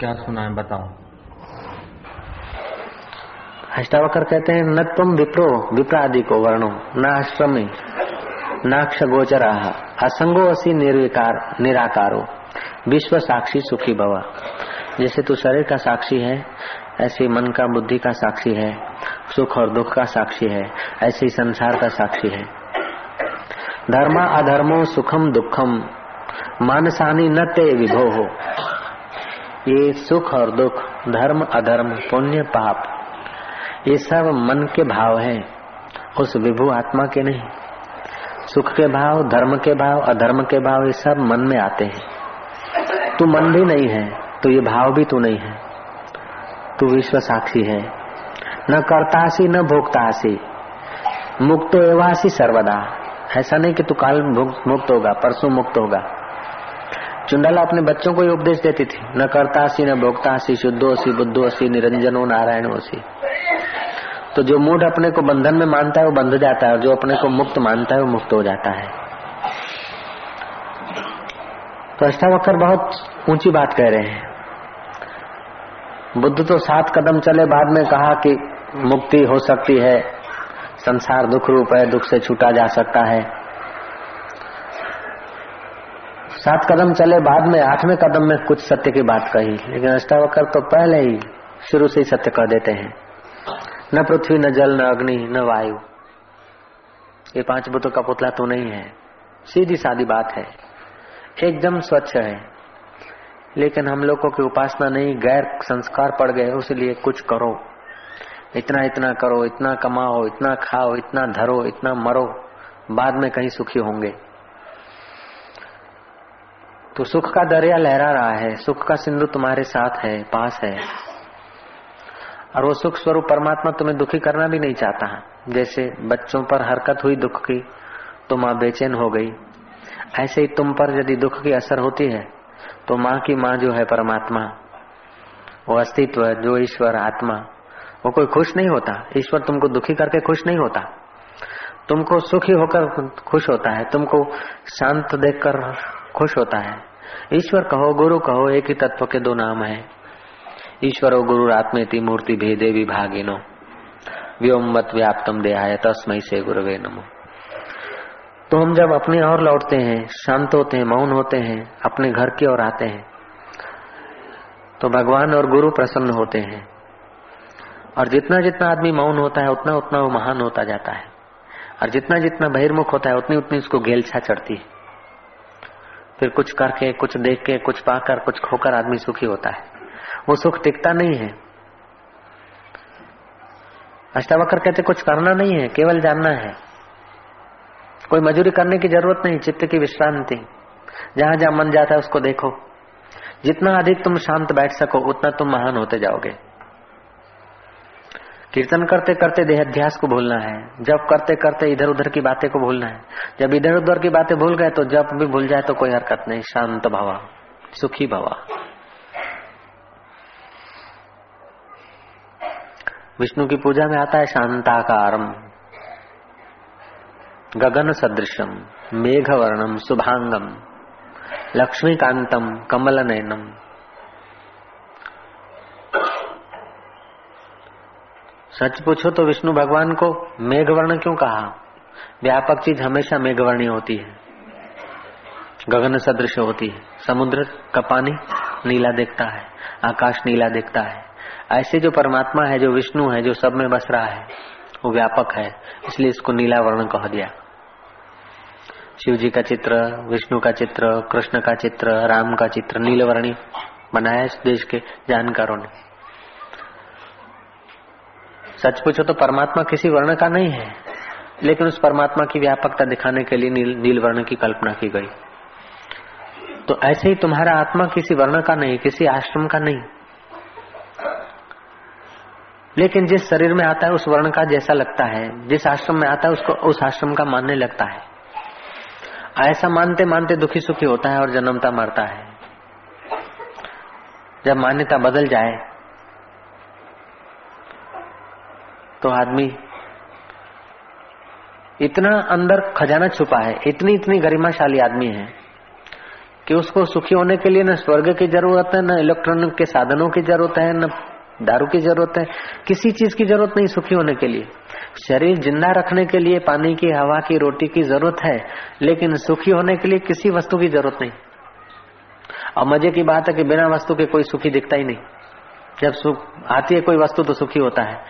क्या सुना है, बताओ। अष्टावकर कहते हैं, न तुम विप्रो विप्रादि को वर्णो, न आश्रमी नाक्ष गोचरा असंगो असी निर्विकार, निराकारो विश्व साक्षी सुखी भवा। जैसे तू शरीर का साक्षी है, ऐसे मन का, बुद्धि का साक्षी है, सुख और दुख का साक्षी है, ऐसे संसार का साक्षी है। धर्मा अधर्मो सुखम दुखम, मानसानी न ते विभो। हो ये सुख और दुख, धर्म, अधर्म, पुण्य, पाप, ये सब मन के भाव है, उस विभु आत्मा के नहीं। सुख के भाव, धर्म के भाव, अधर्म के भाव, ये सब मन में आते हैं। तू मन भी नहीं है तो ये भाव भी तू नहीं है। तू विश्व साक्षी है। न करतासी, न भोगतासी मुक्त एवासी सर्वदा। ऐसा नहीं कि तू काल मुक्त होगा, परसों मुक्त होगा। चुंडाला अपने बच्चों को ही उपदेश देती थी, न करतासी न भोगतासी शुद्धोसी बुद्धोसी निरंजनो नारायणोसी तो जो मूड अपने को बंधन में मानता है, वो बंध जाता है, और जो अपने को मुक्त मानता है, वो मुक्त हो जाता है। तो अष्टावक्र बहुत ऊँची बात कह रहे हैं। बुद्ध तो सात कदम चले, बाद में कहा कि मुक्ति हो सकती है, संसार दुख रूप है, दुख से छूटा जा सकता है। सात कदम चले, बाद में आठवें कदम में कुछ सत्य की बात कही। लेकिन अष्टावक्र तो पहले ही शुरू से ही सत्य कह देते हैं। न पृथ्वी, न जल, न अग्नि, न वायु। ये पाँच बुतों का पुतला तो नहीं है। सीधी सादी बात है। एकदम स्वच्छ है। लेकिन हम लोगों की उपासना नहीं, गैर संस्कार पड़ गए उसलिए कुछ करो। इतना इतना करो, इतना कमाओ, इतना खाओ, इतना धरो, इतना मरो, बाद में कहीं सुखी होंगे। तो सुख का दरिया लहरा रहा है, सुख का सिंधु तुम्हारे साथ है, पास है। और वो सुख स्वरूप परमात्मा तुम्हें दुखी करना भी नहीं चाहता। जैसे बच्चों पर हरकत हुई दुख की तो माँ बेचैन हो गई। ऐसे ही तुम पर यदि दुख की असर होती है तो माँ की माँ जो है परमात्मा। वो अस्तित्व, जो ईश्वर, आत्मा, वो कोई खुश नहीं होता। ईश्वर तुमको दुखी करके खुश नहीं होता। तुमको सुखी होकर खुश होता है, तुमको शांत देखकर खुश होता है। ईश्वर कहो, गुरु कहो, एक ही तत्व के दो नाम है। ईश्वर और गुरु आत्मेति मूर्ति भेदे विभागिनो। व्योमवत व्याप्तम देहाय तस्मय से गुरुवे नमो। तो हम जब अपने और लौटते हैं, शांत होते हैं, मौन होते हैं, अपने घर की ओर आते हैं तो भगवान और गुरु प्रसन्न होते हैं। और जितना जितना आदमी मौन होता है, उतना उतना वो महान होता जाता है। और जितना जितना बहिर्मुख होता है, उतनी उतनी उसको गेलछा चढ़ती है। फिर कुछ करके, कुछ देख के कुछ पाकर, कुछ खोकर आदमी सुखी होता है। वो सुख टिकता नहीं है। अष्टावक्र कहते, कुछ करना नहीं है, केवल जानना है। कोई मजूरी करने की ज़रूरत नहीं, चित्त की विश्रांति। जहाँ जहाँ मन जाता है, उसको देखो। जितना अधिक तुम शांत बैठ सको, उतना तुम महान होते जाओगे। कीर्तन करते करते देहाध्यास को भूलना है। जब करते करते इधर उधर की बातें को भूलना है। जब इधर उधर की बातें भूल गए तो जब भी भूल जाए तो कोई हरकत नहीं। शांत भवा, सुखी भवा। विष्णु की पूजा में आता है शांताकारम, गगन सदृशम मेघ वर्णम शुभांगम, लक्ष्मीकांतम कमल नयनम सच पूछो तो विष्णु भगवान को मेघवर्ण क्यों कहा? व्यापक चीज़ हमेशा मेघवर्णी होती है। गगन सदृश होती है। समुद्र का पानी नीला देखता है। आकाश नीला देखता है। ऐसे जो परमात्मा है, जो विष्णु है, जो सब में बस रहा है, वो व्यापक है। इसलिए इसको नीला वर्ण कह दिया। शिव जी का चित्र, विष्णु का चित्र, कृष्ण का चित्र, राम का चित्र, नीलवर्णी बनाया इस देश के जानकारों ने। सच पूछो तो परमात्मा किसी वर्ण का नहीं है। लेकिन उस परमात्मा की व्यापकता दिखाने के लिए नील नील वर्ण की कल्पना की गई। तो ऐसे ही तुम्हारा आत्मा किसी वर्ण का नहीं, किसी आश्रम का नहीं। लेकिन जिस शरीर में आता है, उस वर्ण का जैसा लगता है। जिस आश्रम में आता है, उसको, उस आश्रम का मानने लगता है। ऐसा मानते मानते दुखी सुखी होता है और जन्मता मरता है। जब मान्यता बदल जाए तो आदमी इतना अंदर खजाना छुपा है, इतनी इतनी गरिमाशाली आदमी है कि उसको सुखी होने के लिए न स्वर्ग की ज़रूरत है, न इलेक्ट्रॉनिक के साधनों की ज़रूरत है, न दारू की ज़रूरत है, किसी चीज़ की ज़रूरत नहीं सुखी होने के लिए। शरीर ज़िंदा रखने के लिए पानी की, हवा की, रोटी की ज़रूरत है, लेकिन सुखी होने के लिए किसी वस्तु की ज़रूरत नहीं। और मज़े की बात है कि बिना वस्तु के कोई सुखी दिखता ही नहीं। जब सुख आती है, कोई वस्तु तो सुखी होता है।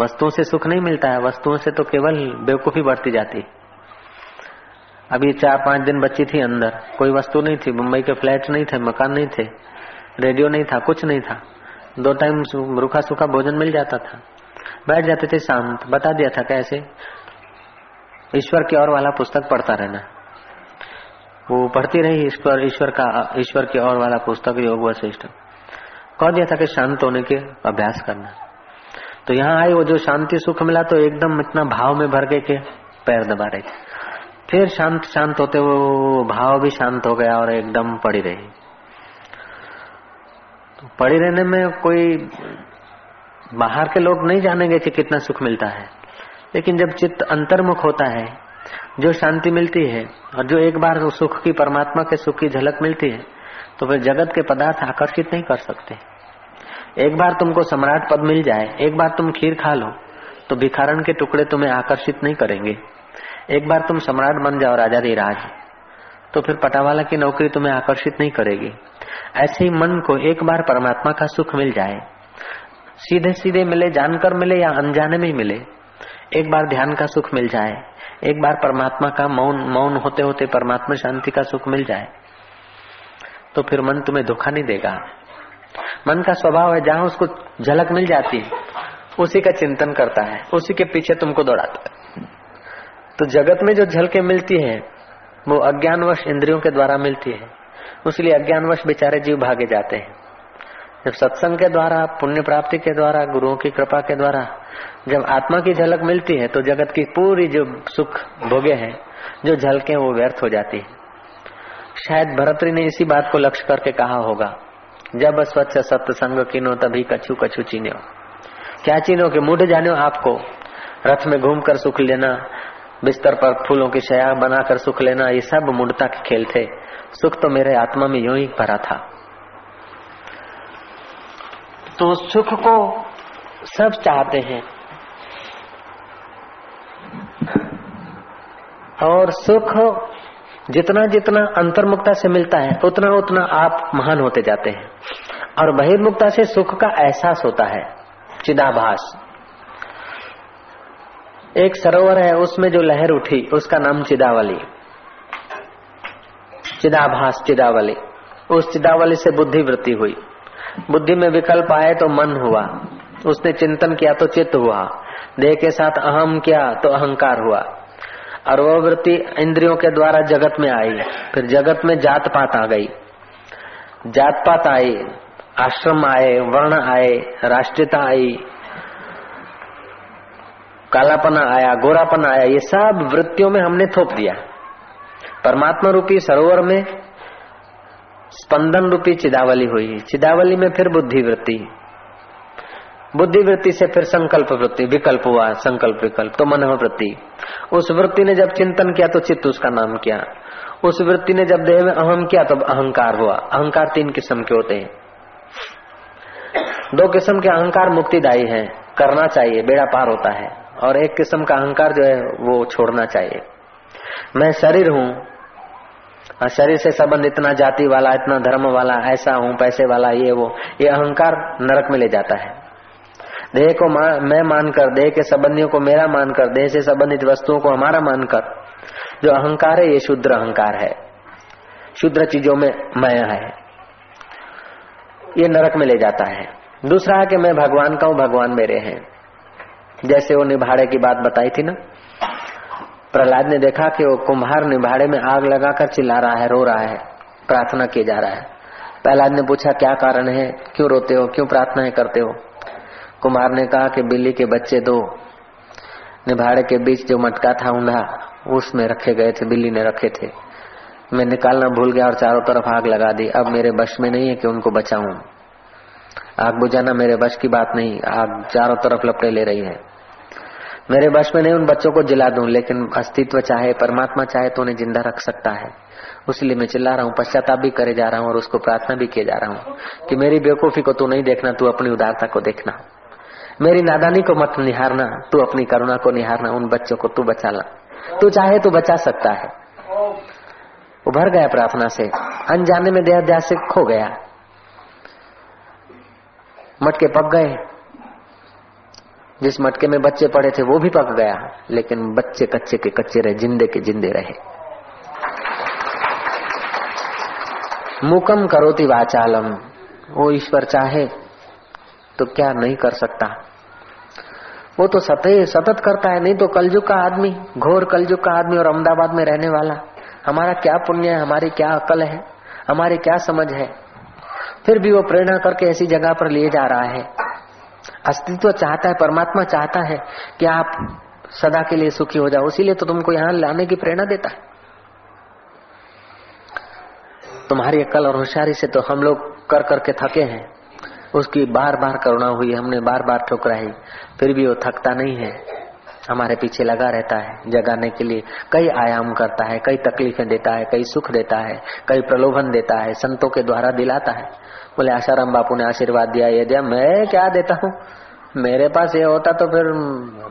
वस्तुओं से सुख नहीं मिलता है, वस्तुओं से तो केवल बेवकूफ़ी बढ़ती जाती अभी चार पाँच दिन बच्ची थी अंदर, कोई वस्तु नहीं थी, मुंबई के फ्लैट नहीं थे, मकान नहीं थे, रेडियो नहीं था, कुछ नहीं था। दो टाइम रूखा सूखा भोजन मिल जाता था। बैठ जाते थे शांत, बता दिया था कैसे? ईश्वर की और वाला पुस्तक पढ़ता रहना। वो पढ़ती रही, ईश्वर ईश्वर का ईश्वर की और वाला पुस्तक, योग वशिष्ठ। कह दिया था कि शांत होने के अभ्यास करना। तो यहाँ आई वो जो शांति सुख मिला तो एकदम इतना भाव में भर गए के पैर दबा रहे फिर शांत शांत होते वो भाव भी शांत हो गया और एकदम पड़ी रही। तो पड़ी रहने में कोई, बाहर के लोग नहीं जानेंगे कि कितना सुख मिलता है। लेकिन जब चित्त अंतर्मुख होता है, जो शांति मिलती है और जो एक बार सुख की परमात्मा के सुख की झलक मिलती है तो फिर जगत के पदार्थ आकर्षित नहीं कर सकते। एक बार तुमको सम्राट पद मिल जाए, एक बार तुम खीर खा लो तो भिखारण के टुकड़े तुम्हें आकर्षित नहीं करेंगे। एक बार तुम सम्राट बन जाओ, राजा राज तो फिर पटावाला की नौकरी तुम्हें आकर्षित नहीं करेगी। ऐसे ही मन को एक बार परमात्मा का सुख मिल जाए सीधे सीधे मिले, जानकर मिले या अनजाने में मिले, एक बार ध्यान का सुख मिल जाए, एक बार परमात्मा का मौन मौन होते होते परमात्मा शांति का सुख मिल जाए तो फिर मन तुम्हें धोखा नहीं देगा। मन का स्वभाव है, जहाँ उसको झलक मिल जाती है, उसी का चिंतन करता है, उसी के पीछे तुमको दौड़ाता है। तो जगत में जो झलके मिलती है, वो अज्ञानवश इंद्रियों के द्वारा मिलती है। इसलिए अज्ञानवश बेचारे जीव भागे जाते हैं। जब सत्संग के द्वारा, पुण्य प्राप्ति के द्वारा, गुरुओं की कृपा के द्वारा, जब आत्मा की झलक मिलती है तो जगत की पूरी जो सुख भोगे हैं, जो झलके वो व्यर्थ हो जाती है। शायद भरतरी ने इसी बात को लक्ष्य करके कहा होगा जब स्वच्छ सत्संग किनो, तभी कछु कछु चीनो क्या चीनो के मुठ जानो आपको? रथ में घूमकर सुख लेना, बिस्तर पर फूलों की शया बनाकर सुख लेना, ये सब मूर्ता के खेल थे। सुख तो मेरे आत्मा में यूँ ही भरा था। तो सुख को सब चाहते हैं। और सुख जितना जितना अंतर्मुक्ता से मिलता है, उतना उतना आप महान होते जाते हैं। और बहिर्मुक्ता से सुख का एहसास होता है, चिदाभास। एक सरोवर है, उसमें जो लहर उठी, उसका नाम चिदावली। चिदाभास, चिदावली। उस चिदावली से बुद्धि वृत्ति हुई। बुद्धि में विकल्प आए तो मन हुआ। उसने चिंतन किया तो चित्त हुआ। देह के साथ अहम किया तो अहंकार हुआ। और वो वृत्ति इंद्रियों के द्वारा जगत में आई। फिर जगत में जात पात आ गई। जात पात आई, आश्रम आए, वर्ण आए, राष्ट्रीयता आई। कालापना आया, गोरापना आया, ये सब वृत्तियों में हमने थोप दिया। परमात्मा रूपी सरोवर में स्पंदन रूपी चिदावली हुई। चिदावली में फिर बुद्धि वृत्ति बुद्धि वृत्ति से फिर संकल्प वृत्ति विकल्प हुआ संकल्प विकल्प तो मन वृत्ति। उस वृत्ति ने जब चिंतन किया तो चित्त उसका नाम किया। उस वृत्ति ने जब देह में अहम किया तो अहंकार हुआ। अहंकार तीन किस्म के होते हैं। दो किस्म के अहंकार मुक्तिदायी है करना चाहिए बेड़ा पार होता है। और एक किस्म का अहंकार जो है वो छोड़ना चाहिए। मैं शरीर हूँ। हाँ, शरीर से संबंध इतना जाति वाला इतना धर्म वाला ऐसा हूँ पैसे वाला ये वो। ये अहंकार नरक में ले जाता है। देह को मा, मैं मानकर देह के संबंधियों को मेरा मानकर देह से संबंधित वस्तुओं को हमारा मानकर जो अहंकार है ये शुद्र अहंकार है। शुद्र चीज़ों में मया है। ये नरक में ले जाता है। दूसरा है कि मैं भगवान का हूँ भगवान मेरे हैं। जैसे वो निभाड़े की बात बताई थी ना प्रहलाद ने देखा कि वो कुम्हार निभाड़े में आग लगाकर चिल्ला रहा है रो रहा है प्रार्थना किए जा रहा है। प्रहलाद ने पूछा क्या कारण है? क्यों रोते हो? क्यों प्रार्थनाएँ करते हो? कुम्हार ने कहा कि बिल्ली के बच्चे दो, निभाड़े के बीच जो मटका था ऊंधा, उसमें रखे गए थे, बिल्ली ने रखे थे। मैं निकालना भूल गया और चारों तरफ़ आग लगा दी। अब मेरे बश में नहीं है कि उनको बचाऊं। आग बुझाना मेरे बश की बात नहीं, आग चारों तरफ़ लपटे ले रही है। मेरे बश में नहीं, उन बच्चों को जिला दूँ, लेकिन अस्तित्व चाहे, परमात्मा चाहे तो उन्हें ज़िंदा रख सकता है। उसलिए मैं चिल्ला रहा हूँ, पश्चाताप भी करे जा रहा हूँ और उसको प्रार्थना भी किए जा रहा हूँ कि मेरी बेवकूफ़ी को तू नहीं देखना, तू अपनी उदारता को देखना। मेरी नादानी को मत निहारना, तू अपनी करुणा को निहारना, उन बच्चों को तू बचा ला। तू चाहे तो बचा सकता है। उभर गया प्रार्थना से। अनजाने में देहाध्यास से खो गया। मटके पक गए। जिस मटके में बच्चे पड़े थे, वो भी पक गया। लेकिन बच्चे कच्चे के कच्चे रहे, जिंदे के जिंदे रहे। मुकम करोति वाचालम। वो ईश्वर चाहे तो क्या नहीं कर सकता? वो तो सतत सतत करता है, नहीं तो कलयुग का आदमी, घोर कलयुग का आदमी और अहमदाबाद में रहने वाला। हमारा क्या पुण्य है, हमारी क्या अकल है, हमारी क्या समझ है? फिर भी वो प्रेरणा करके ऐसी जगह पर लिए जा रहा है। अस्तित्व चाहता है, परमात्मा चाहता है कि आप सदा के लिए सुखी हो जाओ। इसीलिए तो तुमको यहाँ लाने की प्रेरणा देता है। तुम्हारी अकल और होशियारी से तो हम लोग कर करके थके हैं। उसकी बार बार करुणा हुई, हमने बार बार ठुकराई, फिर भी वो थकता नहीं है। हमारे पीछे लगा रहता है, जगाने के लिए। कई आयाम करता है, कई तकलीफें देता है, कई सुख देता है, कई प्रलोभन देता है, संतों के द्वारा दिलाता है। बोले, आशाराम बापू ने आशीर्वाद दिया, ये दिया, मैं क्या देता हूँ? मेरे पास ये होता तो फिर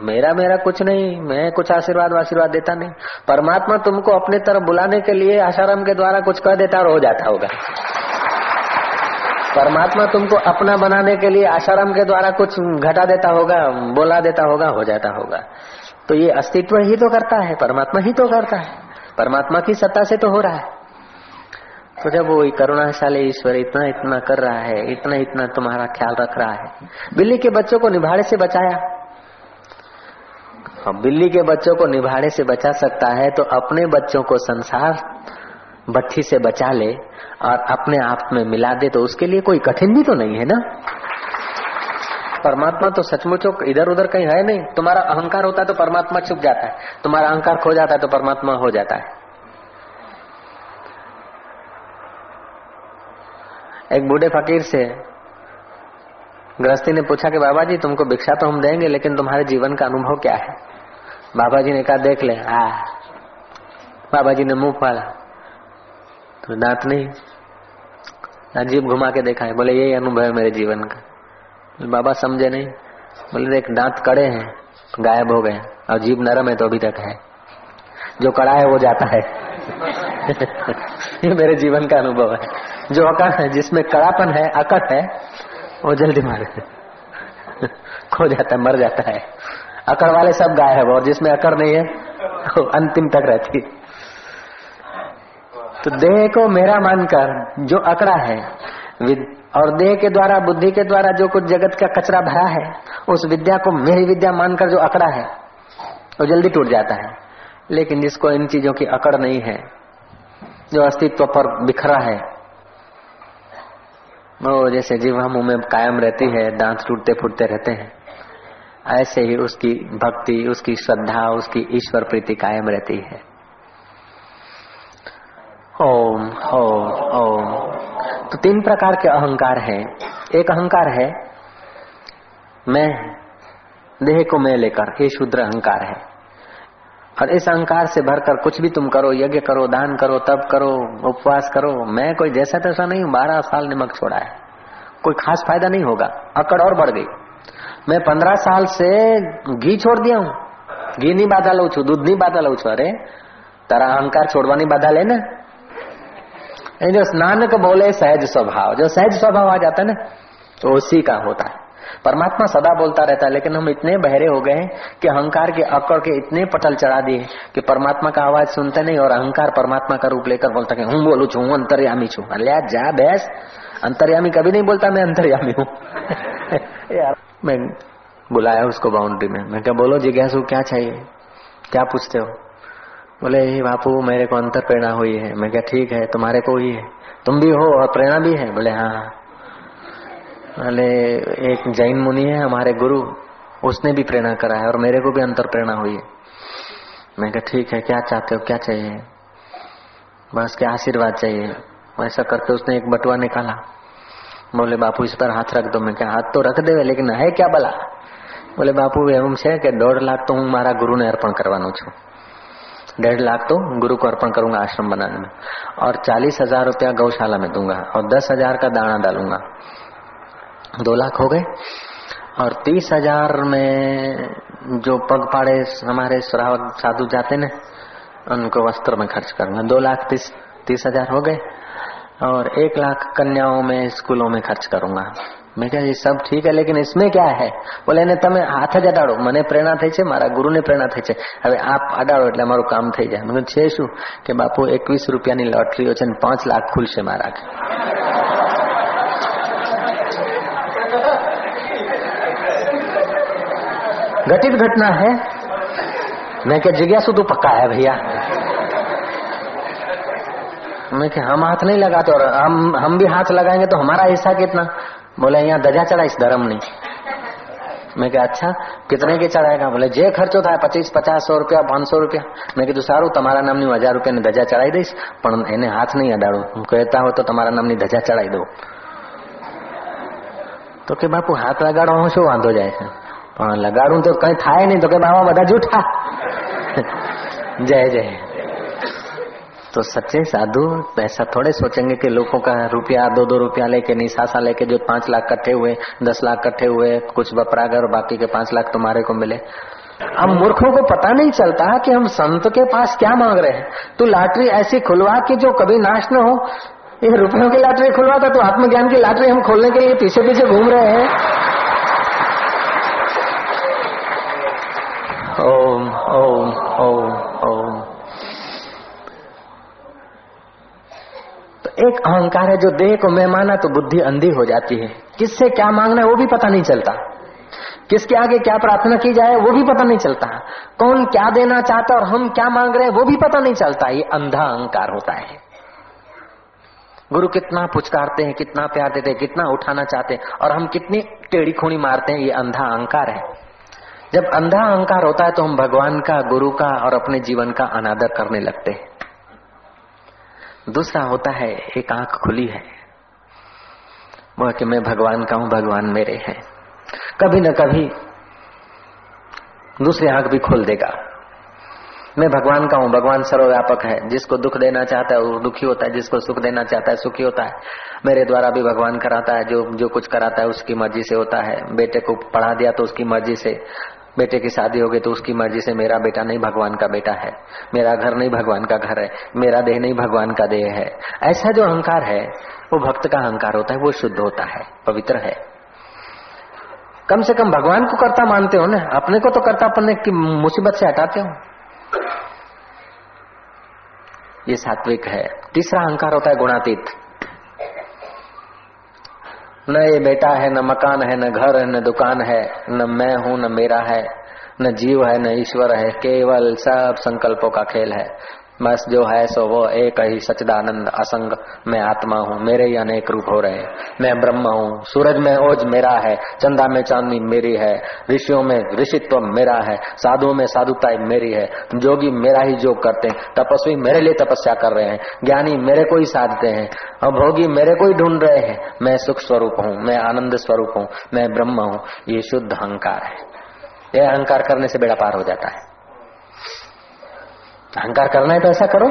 मेरा मेरा कुछ नहीं, मैं कुछ आशीर्वाद आशीर्वाद देता नहीं। परमात्मा तुमको अपने तरफ़ बुलाने के लिए आशाराम के द्वारा कुछ कह देता और हो जाता होगा। परमात्मा तुमको अपना बनाने के लिए आशाराम के द्वारा कुछ घटा देता होगा, बोला देता होगा, हो जाता होगा। तो ये अस्तित्व ही तो करता है, परमात्मा ही तो करता है। परमात्मा की सत्ता से तो हो रहा है। तो जब वो करुणाशाली ईश्वर इतना इतना कर रहा है, इतना इतना तुम्हारा ख्याल रख रहा है, बिल्ली के बच्चों को निभाड़े से बचाया। अब बिल्ली के बच्चों को निभाड़े से बचा सकता है तो अपने बच्चों को संसार भट्टी से बचा ले और अपने आप में मिला दे तो उसके लिए कोई कठिन भी तो नहीं है ना? परमात्मा तो सचमुच इधर उधर कहीं है नहीं। तुम्हारा अहंकार होता है तो परमात्मा छुप जाता है। तुम्हारा अहंकार खो जाता है तो परमात्मा हो जाता है। एक बूढ़े फकीर से गृहस्थी ने पूछा कि बाबा जी, तुमको भिक्षा तो हम देंगे, लेकिन तुम्हारे जीवन का अनुभव क्या है? बाबा जी ने कहा, देख ले, आ। बाबा जी ने मुँह फाड़ा। तो दांत नहीं। अजीब घुमा के देखा है। बोले, यही अनुभव है मेरे जीवन का। बाबा समझे नहीं। बोले, देख, दांत कड़े हैं, गायब हो गए और जीव नरम है तो अभी तक है। जो कड़ा है, वो जाता है। ये मेरे जीवन का अनुभव है। जो अकड़ है, जिसमें कड़ापन है अकट है, वो जल्दी मार। खो जाता है, मर जाता है। अकड़ वाले सब गायब और जिसमें अकड़ नहीं है, वो अंतिम तक रहती तो देह को मेरा मानकर जो अकड़ा है और देह के द्वारा, बुद्धि के द्वारा जो कुछ जगत का कचरा भरा है, उस विद्या को मेरी विद्या मानकर जो अकड़ा है, वो जल्दी टूट जाता है। लेकिन जिसको इन चीज़ों की अकड़ नहीं है। जो अस्तित्व पर बिखरा है, वो जैसे जीवा मुँह में कायम रहती है, दांत टूटते फूटते रहते हैं, ऐसे ही उसकी भक्ति, उसकी श्रद्धा, उसकी ईश्वर प्रीति कायम रहती है। ओम ओम ओम। तो तीन प्रकार के अहंकार हैं। एक अहंकार है, मैं, देह को मैं लेकर ये शुद्र अहंकार है। और इस अहंकार से भरकर कुछ भी तुम करो, यज्ञ करो, दान करो तब करो, उपवास करो, मैं कोई जैसा तैसा नहीं हूँ, बारह साल निमक छोड़ा है। कोई खास फ़ायदा नहीं होगा, अकड़ और बढ़ गई। मैं पंद्रह साल से घी छोड़ दिया हूँ। घी नहीं बाधा लो छू, दूध नहीं बाधा लो छू। अरे, तारा अहंकार छोड़वा नहीं बाधा लेना जो स्नान को बोले सहज स्वभाव। जो सहज स्वभाव आ जाता है ना तो उसी का होता है। परमात्मा सदा बोलता रहता है, लेकिन हम इतने बहरे हो गए कि अहंकार के अकड़ के इतने पटल चढ़ा दिए कि परमात्मा का आवाज़ सुनते नहीं और अहंकार परमात्मा का रूप लेकर बोलता हूँ बोलू छू हूँ अंतर्यामी छू। अलिया जा बैस अंतर्यामी कभी नहीं बोलता, मैं अंतर्यामी हूँ। यार, मैं बुलाया उसको बाउंड्री में। मैं क्या बोलो, जिज्ञासु, क्या चाहिए? क्या पूछते हो? बोले बापू मेरे को अंतर प्रेरणा हुई है मैं क्या ठीक है तुम्हारे को ही है तुम भी हो और प्रेरणा भी है बोले हाँ बोले एक जैन मुनि है हमारे गुरु उसने भी प्रेरणा करा है और मेरे को भी अंतर प्रेरणा हुई है मैं कहा ठीक है क्या चाहते हो क्या चाहिए बस क्या आशीर्वाद चाहिए ऐसा करके उसने एक बटुआ निकाला बोले बापू इस पर हाथ रख दो मैं क्या हाथ तो रख दे लेकिन है क्या बला બોલે બાપુ એવું છે કે દોઢ લાખ તો હું મારા ગુરુને અર્પણ કરવાનો છું डेढ़ लाख तो गुरु को अर्पण करूँगा आश्रम बनाने में। और चालीस हज़ार रुपया गौशाला में दूँगा और दस हज़ार का दाना डालूँगा। दो लाख हो गए। और तीस हज़ार में जो पग पाड़े हमारे श्रावक साधु जाते ना उनको वस्त्र में खर्च करूँगा। दो लाख तीस तीस हज़ार हो गए। और एक लाख कन्याओं में स्कूलों में खर्च करूँगा। મેં કહ્યું સબ ઠીક હે લેકિન इसमें क्या है બોલે એને તમે હાથ જ અડાડો મને પ્રેરણા થઈ છે મારા ગુરુને પ્રેરણા થઈ છે હવે આપ અડાડો એટલે અમારું કામ થઈ જાય મેં છે શું કે બાપુ એકવીસ રૂપિયાની લોટરીઓ છે ને પાંચ લાખ ખુલશે મારા घटित घटना है मैं क्या जिज्ञासु तो पक्का है भैया मैं क्या हम हाथ नहीं लगाते और हम हम भी हाथ लगाएंगे तो हमारा हिस्सा कितना बोले यहाँ ધજા ચડાઈશ ધરમની મેં કે અચ્છા કિતને કે ચડાયેગા બોલે જે ખર્ચો થાય પચીસ પચાસ સો રૂપિયા પાંચસો રૂપિયા મેં કીધું સારું તમારા નામની હજાર રૂપિયાની ધજા ચડાવી દઈશ પણ એને હાથ નહીં અડાડું હું કહેતા હોય તો તમારા નામની ધજા ચડાવી દઉં તો કે બાપુ હાથ લગાડવામાં શું વાંધો જાય છે પણ લગાડું તો કઈ થાય નહીં તો કે બાબા બધા જૂઠા જય જય तो सच्चे साधु ऐसा थोड़े सोचेंगे कि लोगों का रुपया दो दो रुपया लेके निशासा लेके जो पाँच लाख कट्ठे हुए, दस लाख कट्ठे हुए, कुछ बपरागर और बाकी के पाँच लाख तुम्हारे को मिले। हम मूर्खों को पता नहीं चलता कि हम संत के पास क्या मांग रहे हैं। तू लाटरी ऐसी खुलवा कि जो कभी नाश न हो। ये रुपयों की लाटरी खुलवा था तो आत्मज्ञान की लाटरी हम खोलने के लिए पीछे पीछे घूम रहे हैं। ओम ओम ओम ओम। एक अहंकार है जो देह को मैं तो बुद्धि अंधी हो जाती है। किससे क्या मांगना है वो भी पता नहीं चलता। किसके आगे क्या प्रार्थना की जाए वो भी पता नहीं चलता। कौन क्या देना चाहता और हम क्या मांग रहे हैं वो भी पता नहीं चलता। ये अंधा अहंकार होता है। गुरु कितना पुचकारते हैं, कितना प्यार देते हैं, कितना उठाना चाहते हैं और हम कितनी टेढ़ी खूणी मारते हैं, ये अंधा अहंकार है। जब अंधा अहंकार होता है तो हम भगवान का, गुरु का और अपने जीवन का अनादर करने लगते हैं। दूसरा होता है, एक आँख खुली है। वह कि मैं भगवान का हूँ, भगवान मेरे हैं। कभी न कभी दूसरी आँख भी खोल देगा। मैं भगवान का हूँ, भगवान सर्वव्यापक है। जिसको दुख देना चाहता है, वो दुखी होता है। जिसको सुख देना चाहता है, सुखी होता है। मेरे द्वारा भी भगवान कराता है, जो जो कुछ कराता है, उसकी मर्ज़ी से होता है। बेटे को पढ़ा दिया तो उसकी मर्ज़ी से। बेटे की शादी होगी तो उसकी मर्ज़ी से मेरा बेटा नहीं भगवान का बेटा है। मेरा घर नहीं भगवान का घर है। मेरा देह नहीं भगवान का देह है। ऐसा जो अहंकार है, वो भक्त का अहंकार होता है, वो शुद्ध होता है, पवित्र है। कम से कम भगवान को करता मानते हो ना? अपने को तो करता अपने की मुसीबत से हटाते हो। ये सात्विक है। तीसरा अहंकार होता है गुणातीत। न ये बेटा है, न मकान है, न घर है, न दुकान है, न मैं हूँ, न मेरा है, न जीव है, न ईश्वर है, केवल सब संकल्पों का खेल है। बस जो है सो वो एक ही सच्चिदानंद असंग मैं आत्मा हूँ, मेरे ही अनेक रूप हो रहे हैं। मैं ब्रह्म हूँ, सूरज में ओज मेरा है, चंदा में चांदनी मेरी है, ऋषियों में ऋषित्व मेरा है, साधुओं में साधुता मेरी है, जोगी मेरा ही जोग करते हैं, तपस्वी मेरे लिए तपस्या कर रहे हैं, ज्ञानी मेरे को ही साधते हैं और भोगी मेरे को ही ढूंढ रहे हैं। मैं सुख स्वरूप हूँ, मैं आनंद स्वरूप हूँ, मैं ब्रह्म हूँ। ये शुद्ध अहंकार है। यह अहंकार करने से बेड़ा पार हो जाता है। अहंकार करना है तो ऐसा करो।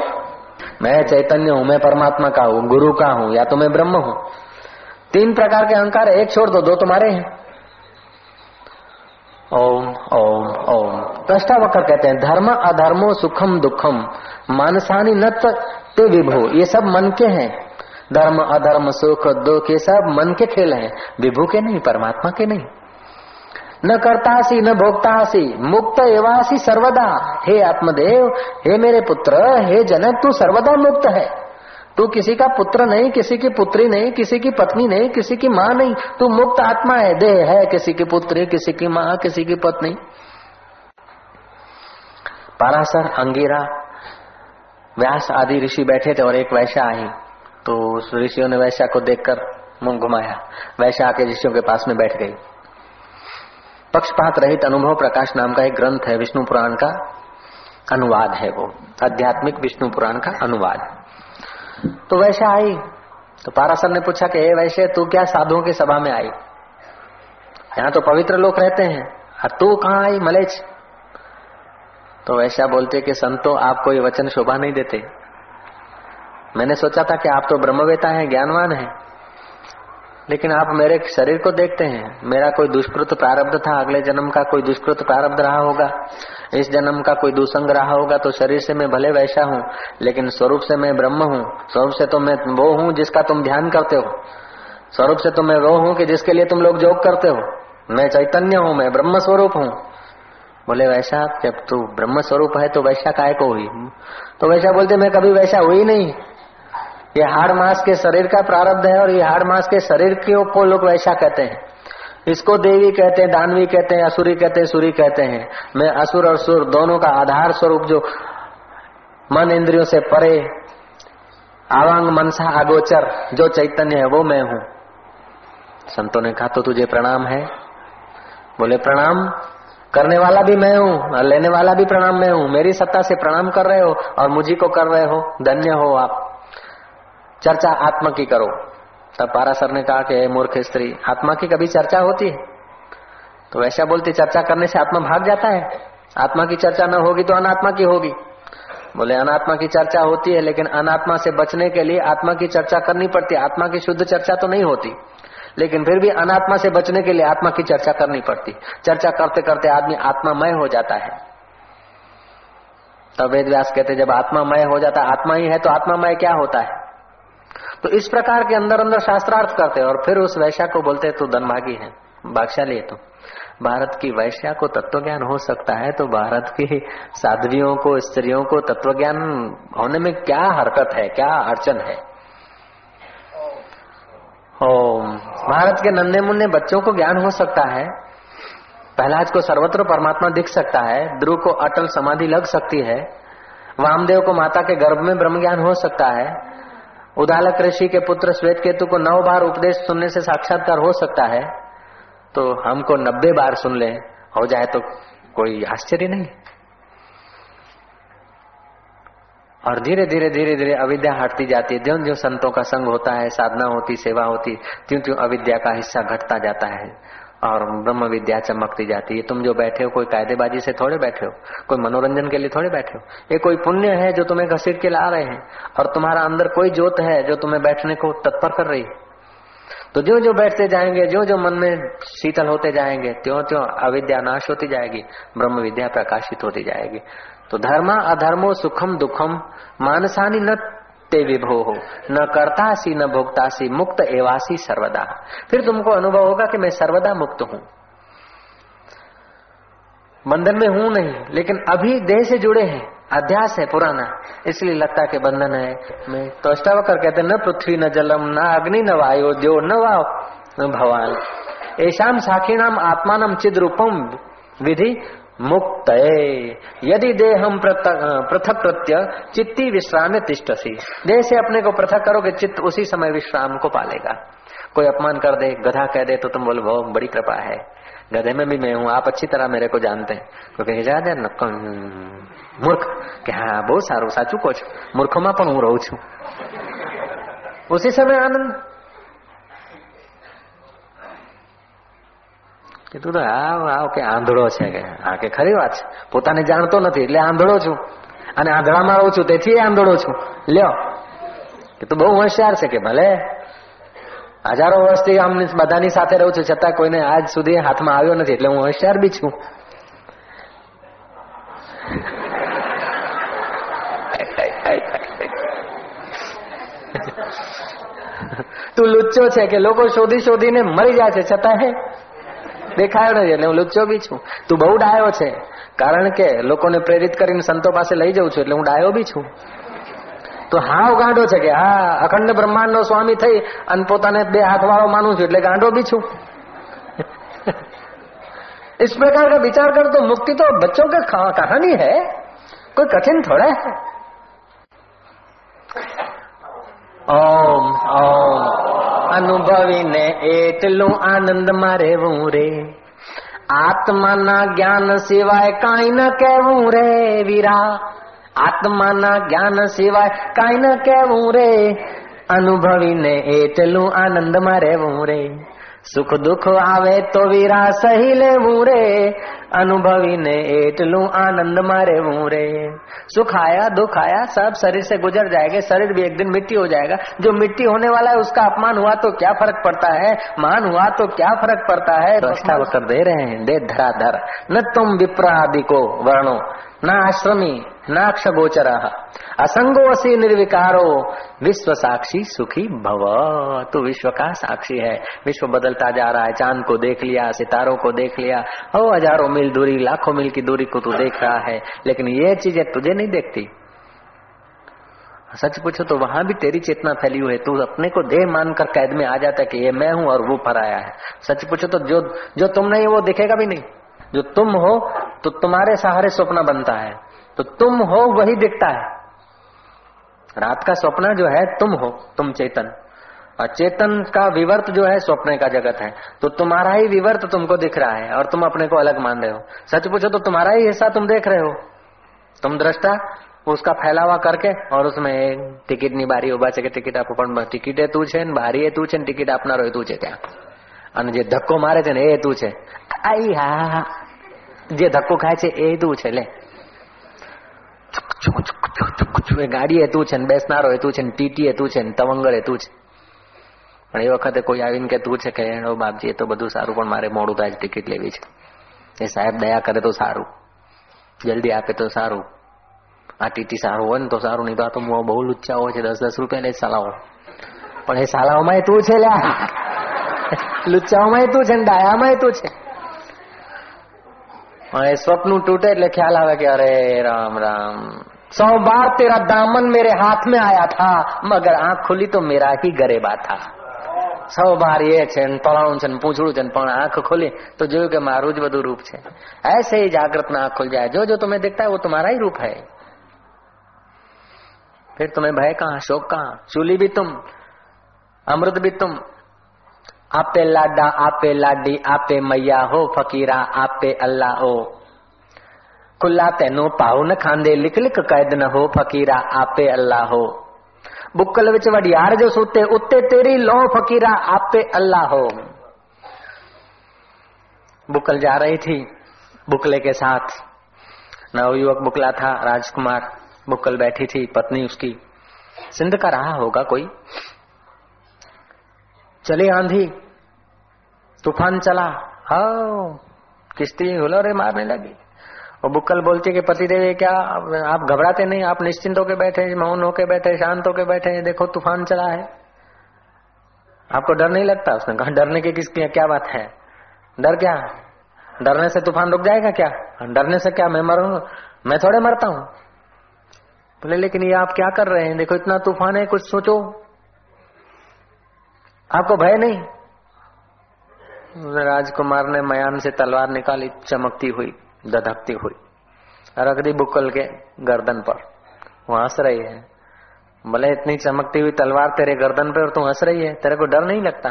मैं चैतन्य हूँ, मैं परमात्मा का हूँ, गुरु का हूँ, या तो मैं ब्रह्म हूँ। तीन प्रकार के अहंकार, एक छोड़ दो दो तुम्हारे हैं। ओम ओम ओम। प्रष्टावकर कहते हैं, धर्म अधर्मो सुखम दुखम, मानसानी नत ते विभु। ये सब मन के हैं। धर्म अधर्म सुख दुख, ये सब मन के खेल हैं। विभु के नहीं, परमात्मा के नहीं। न करतासी, न भोगतासी मुक्त एवासी सर्वदा। हे आत्मदेव, हे मेरे पुत्र, हे जनक, तू सर्वदा मुक्त है। तू किसी का पुत्र नहीं, किसी की पुत्री नहीं, किसी की पत्नी नहीं, किसी की माँ नहीं। तू मुक्त आत्मा है, देह है, किसी की पुत्री, किसी की माँ, किसी की पत्नी। पारासर अंगीरा, व्यास आदि ऋषि बैठे थे और एक वैश्या आई। तो उस ऋषियों ने वैश्या को देखकर मुँह घुमाया। वैश्या आके ऋषियों के पास में बैठ गई। पक्षपात रहित अनुभव प्रकाश नाम का एक ग्रंथ है विष्णु पुराण का। अनुवाद है वो। आध्यात्मिक विष्णु पुराण का अनुवाद। तो वैसे आई। तो पारासर ने पूछा कि वैसे, तू क्या साधुओं की सभा में आई? यहाँ तो पवित्र लोग रहते हैं। और तू कहाँ आई मलेच तो वैसा बोलते कि, संतो आपको ये वचन शोभा नहीं देते। मैंने सोचा था कि आप तो ब्रह्मवेता हैं, ज्ञानवान हैं। लेकिन आप मेरे शरीर को देखते हैं। मेरा कोई दुष्कृत प्रारब्ध था, अगले जन्म का कोई दुष्कृत प्रारब्ध रहा होगा। इस जन्म का कोई दुसंग रहा होगा तो शरीर से मैं भले वैसा हूँ, लेकिन स्वरूप से मैं ब्रह्म हूँ। स्वरूप से तो मैं वो हूँ जिसका तुम ध्यान करते हो। स्वरूप से तो मैं वो हूँ कि जिसके लिए तुम लोग जोग करते हो। मैं चैतन्य हूँ, मैं ब्रह्म स्वरूप हूँ। बोले वैसा जब तू ब्रह्म स्वरूप है तो वैसा काय को हुई? तो वैसा बोलते, मैं कभी वैसा हुई नहीं। ये हाड़ मास के शरीर का प्रारब्ध है और ये हाड़ मास के शरीर को लोग वैसा कहते हैं। इसको देवी कहते हैं, दानवी कहते हैं, असुरी कहते हैं, सूरी कहते हैं। मैं असुर और सुर दोनों का आधार स्वरूप जो मन इंद्रियों से परे आवांग मनसा अगोचर जो चैतन्य है, वो मैं हूँ। संतों ने कहा तो तुझे प्रणाम है? बोले, प्रणाम, करने वाला भी मैं हूँ, और लेने वाला भी प्रणाम मैं हूँ। मेरी सत्ता से प्रणाम कर रहे हो और मुझी को कर रहे हो। धन्य हो आप। चर्चा आत्मा की करो। तब पारासर ने कहा कि मूर्ख स्त्री, आत्मा की कभी चर्चा होती है? तो वैसा बोलती, चर्चा करने से आत्मा भाग जाता है। आत्मा की चर्चा न होगी तो अनात्मा की होगी। बोले, अनात्मा की चर्चा होती है, लेकिन अनात्मा से बचने के लिए आत्मा की चर्चा करनी पड़ती है। आत्मा की शुद्ध चर्चा तो नहीं होती, लेकिन फिर भी अनात्मा से बचने के लिए आत्मा की चर्चा करनी पड़ती। चर्चा करते करते आदमी आत्मामय हो जाता है। तब वेद व्यास कहते, जब आत्मामय हो जाता, आत्मा ही है तो आत्मामय क्या होता है? तो इस प्रकार के अंदर अंदर शास्त्रार्थ करते और फिर उस वैश्या को बोलते तू धनभागी है भागशाली है तो। भारत की वैश्या को तत्व ज्ञान हो सकता है तो भारत की साध्वियों को, स्त्रियों को तत्व ज्ञान होने में क्या हरकत है, क्या अड़चन है? ओम। भारत के नन्हे मुन्ने बच्चों को ज्ञान हो सकता है, पहलाज को सर्वत्र परमात्मा दिख सकता है, ध्रुव को अटल समाधि लग सकती है, वामदेव को माता के गर्भ में ब्रह्म ज्ञान हो सकता है उदालक ऋषि के पुत्र श्वेत केतु को नौ बार उपदेश सुनने से साक्षात्कार हो सकता है तो हमको नब्बे बार सुन ले, हो जाए तो कोई आश्चर्य नहीं। और धीरे धीरे धीरे धीरे अविद्या हटती जाती है, ज्यो ज्यो संतों का संग होता है, साधना होती, सेवा होती, त्यों त्यों अविद्या का हिस्सा घटता जाता है। और ब्रह्म विद्या चमकती जाती है। तुम जो बैठे हो, कोई कायदेबाजी से थोड़े बैठे हो, कोई मनोरंजन के लिए थोड़े बैठे हो। ये कोई पुण्य है जो तुम्हें घसीट के ला रहे हैं, और तुम्हारा अंदर कोई जोत है जो तुम्हें बैठने को तत्पर कर रही है? तो जो जो बैठते जाएँगे, जो जो मन में शीतल होते जाएँगे, त्यों त्यों अविद्या नाश होती जाएगी, ब्रह्म विद्या प्रकाशित होती जाएगी। तो धर्म अधर्मो सुखम दुखम, मानसानी न ते विभो। हो न करतासी, न भोगतासी मुक्त एवासी सर्वदा। फिर तुमको अनुभव होगा कि मैं सर्वदा मुक्त हूँ। बंधन में हूँ नहीं, लेकिन अभी देह से जुड़े हैं। अध्यास है पुराना, इसलिए लगता के बंधन है मैं तो अष्टावकर कहते न पृथ्वी, न जलम, न अग्नि, न वायु जो न वाव, न भवान ऐशाम साखीणाम आत्मान चिद रूपम विधि मुक्त यदि देहम पृथक कृत्य चित्ती विश्राम तिष्टसी देह से अपने को पृथक करोगे चित्त उसी समय विश्राम को पालेगा कोई अपमान कर दे गधा कह दे तो तुम बोलो बहुत बड़ी कृपा है गधे में भी मैं हूँ आप अच्छी तरह मेरे को जानते हैं क्योंकि ज्यादा मूर्ख કે હા બહુ સારું સાચું કહો છો મૂર્ખોમાં પણ હું રહું છું ઉસી સમય આનંદ કીધું આવ આવ કે આંધળો છે કે. હા, કે ખરી વાત છે. પોતાને જાણતો નથી, એટલે આંધળો છું. અને આંધળામાં રહું છું, તેથી આંધળો છું. લ્યો. કે તું બહુ હોશિયાર છે કે ભલે? હજારો વર્ષથી આમ બધાની સાથે રહું છું, છતાં કોઈને આજ સુધી હાથમાં આવ્યો નથી, એટલે હું હોશિયાર બી છું. તું લુચ્ચો છે કે લોકો શોધી શોધીને મરી જાય છે, છતાં હે? દેખાયો નથી એટલે હું લુચ્ચો બી છું તું બહુ ડાયો છે કારણ કે લોકોને પ્રેરિત કરીને સંતો પાસે લઈ જઉં છું એટલે હું ડાયો બી છું તો હાવ ગાંડો છે કે હા અખંડ બ્રહ્માંડ નો સ્વામી થઈ અને પોતાને બે હાથ વાળો માનું છું એટલે ગાંડો બી છું इस प्रकार का विचार कर तो मुक्ति तो बच्चों के कहानी है कोई कठिन थोड़ा है ઓમ ઓમ અનુભવીને એટલું આનંદમાં રહેવું રે. આત્માના જ્ઞાન સિવાય કાંઈ ન કહેવું રે વીરા. આત્માના જ્ઞાન સિવાય કાંઈ ન કહેવું રે. અનુભવીને એટલું આનંદમાં રહેવું રે. સુખ દુઃખ આવે તો વીરા સહી લેવું રે અનુભવીને એટલું आनंद मारे रे सुख आया दुख आया सब शरीर से गुजर जाएगा शरीर भी एक दिन मिट्टी हो जाएगा जो मिट्टी होने वाला है उसका अपमान हुआ तो क्या फर्क पड़ता है मान हुआ तो क्या फर्क पड़ता है तो दे रहे हैं दे धराधर न तुम विप्रादि को वर्णो न आश्रमी नाक्ष गोचर असंगो असी निर्विकारो विश्व साक्षी सुखी भव। तू विश्व का साक्षी है। विश्व बदलता जा रहा है। चाँद को देख लिया, सितारों को देख लिया। हो, हज़ारों मील दूरी, लाखों मील की दूरी को तू देख रहा है। लेकिन ये चीज़ें तुझे नहीं देखती। सच पूछो तो वहाँ भी तेरी चेतना फैली हुई है। तू अपने को देह मानकर कैद में आ जाता है कि ये मैं हूँ और वो फराया है। सच पूछो तो जो जो तुम नहीं वो दिखेगा भी नहीं। जो तुम हो तो तुम्हारे सहारे स्वप्न बनता है। तो तुम हो वही दिखता है रात का स्वप्न जो है तुम हो तुम चेतन और चेतन का विवर्त जो है स्वप्न का जगत है तो तुम्हारा ही विवर्त तुमको दिख रहा है और तुम अपने को अलग मान रहे हो सच पूछो तो तुम्हारा ही हिस्सा तुम देख रहे हो तुम दृष्टा उसका फैलावा करके और उसमें टिकट नहीं बारी उभा છે કે ટિકિટ આપો પણ ટિકિટ એ તું છે ને બારી એ તું છે ને ટિકિટ આપનારો એ તું છે ત્યાં અને જે ધક્કો મારે છે ને એ તું છે આઈ હા જે ધક્કો ખાય છે એ તું છે લે ગાડી હેતું છે ને બેસનારો હેતું છે ને ટીટી હેતું છે ને તવંગર હેતું છે પણ એ વખતે કોઈ આવીને કહેતું છે કે એનો બાપજી તો બધું સારું પણ મારે મોડું થાય ટિકિટ લેવી છે એ સાહેબ દયા કરે તો સારું જલ્દી આપે તો સારું આ ટીટી સારું હોય ને તો સારું નહીં તો આ તો બહુ લુચ્ચા હોય છે દસ દસ રૂપિયા લે સાલાવો પણ એ સાલાઓમાં તું છે લ્યા લુચ્ચાઓમાં તું છે ને ડાયામાં તું છે એ સ્વપ્ન તૂટે એટલે ખ્યાલ આવે કે અરે રામ રામ सौ बार तेरा दामन मेरे हाथ में आया था मगर आंख खुली तो मेरा ही गरेबा था સૌ બાર એ છે તળાણું છે પૂછડું છે પણ આંખ ખોલી તો જોયું કે મારું જ બધું રૂપ છે ऐसे ही जागृत में आंख खुल जाए जो जो तुम्हें दिखता है वो तुम्हारा ही रूप है फिर तुम्हें भय कहाँ शोक कहाँ चूली भी तुम अमृत भी तुम આપે લાડા આપે લાડી આપે મૈયા હો ફકીરા આપે અલ્લાહ હો खुला तेनो पाओ न खांदे लिख लिख कैद न हो, फकीरा आपे अल्लाह हो। बुकल विच वडियार जो ਸੁੱਤੇ उत्ते तेरी लो, फकीरा आपे अल्लाह हो। बुकल जा रही थी बुकले के साथ। नवयुवक बुकला था, राजकुमार। बुकल बैठी थी, पत्नी उसकी। सिंध का रहा होगा कोई? चले आंधी, तूफ़ान चला। हो किश्ती हुलरे मारने लगी। और बुक्कल बोलती है कि पति देव क्या, आप घबराते नहीं, आप निश्चिंत होके बैठे मौन होके बैठे शांत होके बैठे देखो तूफ़ान चला है। आपको डर नहीं लगता? उसने कहा, डरने की किसकी, क्या बात है? डर क्या? डरने से तूफ़ान रुक जाएगा क्या? डरने से क्या मैं मरूँगा मैं थोड़े मरता हूँ। बोले, लेकिन ये आप क्या कर रहे हैं? देखो, इतना तूफ़ान है, कुछ सोचो। आपको भय नहीं? राजकुमार ने मयान से तलवार निकाली, चमकती हुई। दधकती हुई। रख दी बुक्कल के गर्दन पर। वो हंस रही है। बोले, इतनी चमकती हुई तलवार तेरे गर्दन पर तू हंस रही है? तेरे को डर नहीं लगता?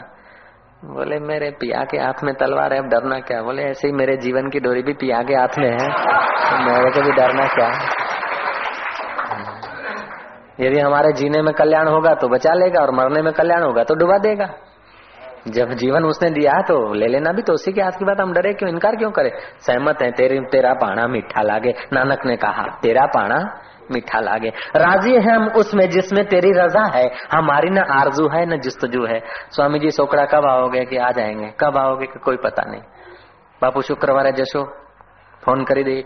बोले, मेरे पिया के हाथ में तलवार है, अब डरना क्या? बोले, ऐसे ही मेरे जीवन की डोरी भी पिया के हाथ में है तो मेरे को भी डरना क्या? यदि हमारे जीने में कल्याण होगा तो बचा लेगा और मरने में कल्याण होगा तो डुबा देगा। जब जीवन उसने दिया तो ले लेना भी तो उसी के हाथ की बात, हम डरे क्यों, इनकार क्यों करे? सहमत है, तेरे, तेरा पाना मीठा लागे। नानक ने कहा, तेरा पाना मीठा लागे। राज़ी है हम उसमें जिसमें तेरी रजा है। हमारी न आरज़ू है, न जिस्तजू है। स्वामी जी, सोकड़ा कब आओगे कि आ जाएँगे? कब आओगे कि कोई पता नहीं। बापू, शुक्रवार जशो। फ़ोन कर दे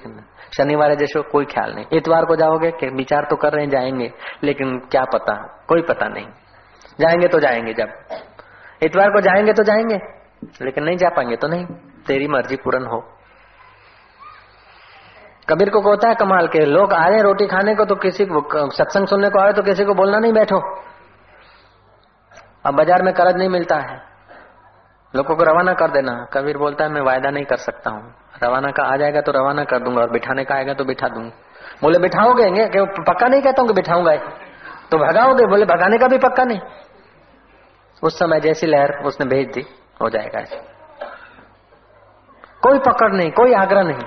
शनिवार जशो, कोई ख्याल नहीं। इतवार को जाओगे कि विचार तो कर रहे हैं, जाएँगे। लेकिन क्या पता? कोई पता नहीं। जाएँगे तो जाएँगे जब। इतवार को जाएँगे तो जाएँगे, लेकिन नहीं जा पाएँगे तो नहीं। तेरी मर्ज़ी पूर्ण हो। कबीर को कहता है, कमाल के लोग आ रहे रोटी खाने को तो किसी को, सत्संग सुनने को आए तो किसी को बोलना नहीं, बैठो। अब बाज़ार में कर्ज नहीं मिलता है। लोगों को रवाना कर देना। कबीर बोलता है, मैं वायदा नहीं कर सकता हूँ। रवाना का आ जाएगा तो रवाना कर दूँगा, और बिठाने का आएगा तो बिठा दूँगा। बोले, बिठाओगे? पक्का नहीं कहता हूँ कि बिठाऊँगा तो भगाओगे? बोले, भगाने का भी पक्का नहीं। उस समय जैसी लहर उसने भेज दी हो जाएगा ऐसे कोई पकड़ नहीं कोई आग्रह नहीं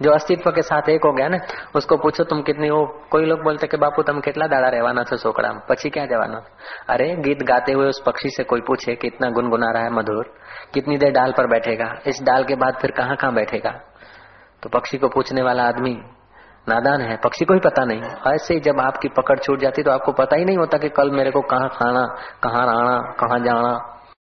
जो अस्तित्व के साथ एक हो गया ને उसको પૂછો तुम कितनी हो कोई लोग बोलते कि बापू તમે કેટલા દાડા રહેવાના છો સોકડામાં પછી ક્યાં જવાના अरे गीत गाते हुए उस पक्षी से कोई पूछे कि इतना गुनगुना रहा है मधुर कितनी देर डाल पर बैठेगा इस डाल के बाद फिर कहाँ कहाँ बैठेगा तो पक्षी को पूछने वाला आदमी नादान है, पक्षी को ही पता नहीं। ऐसे ही जब आपकी पकड़ छूट जाती तो आपको पता ही नहीं होता कि कल मेरे को कहाँ खाना, कहाँ रहना, कहाँ जाना।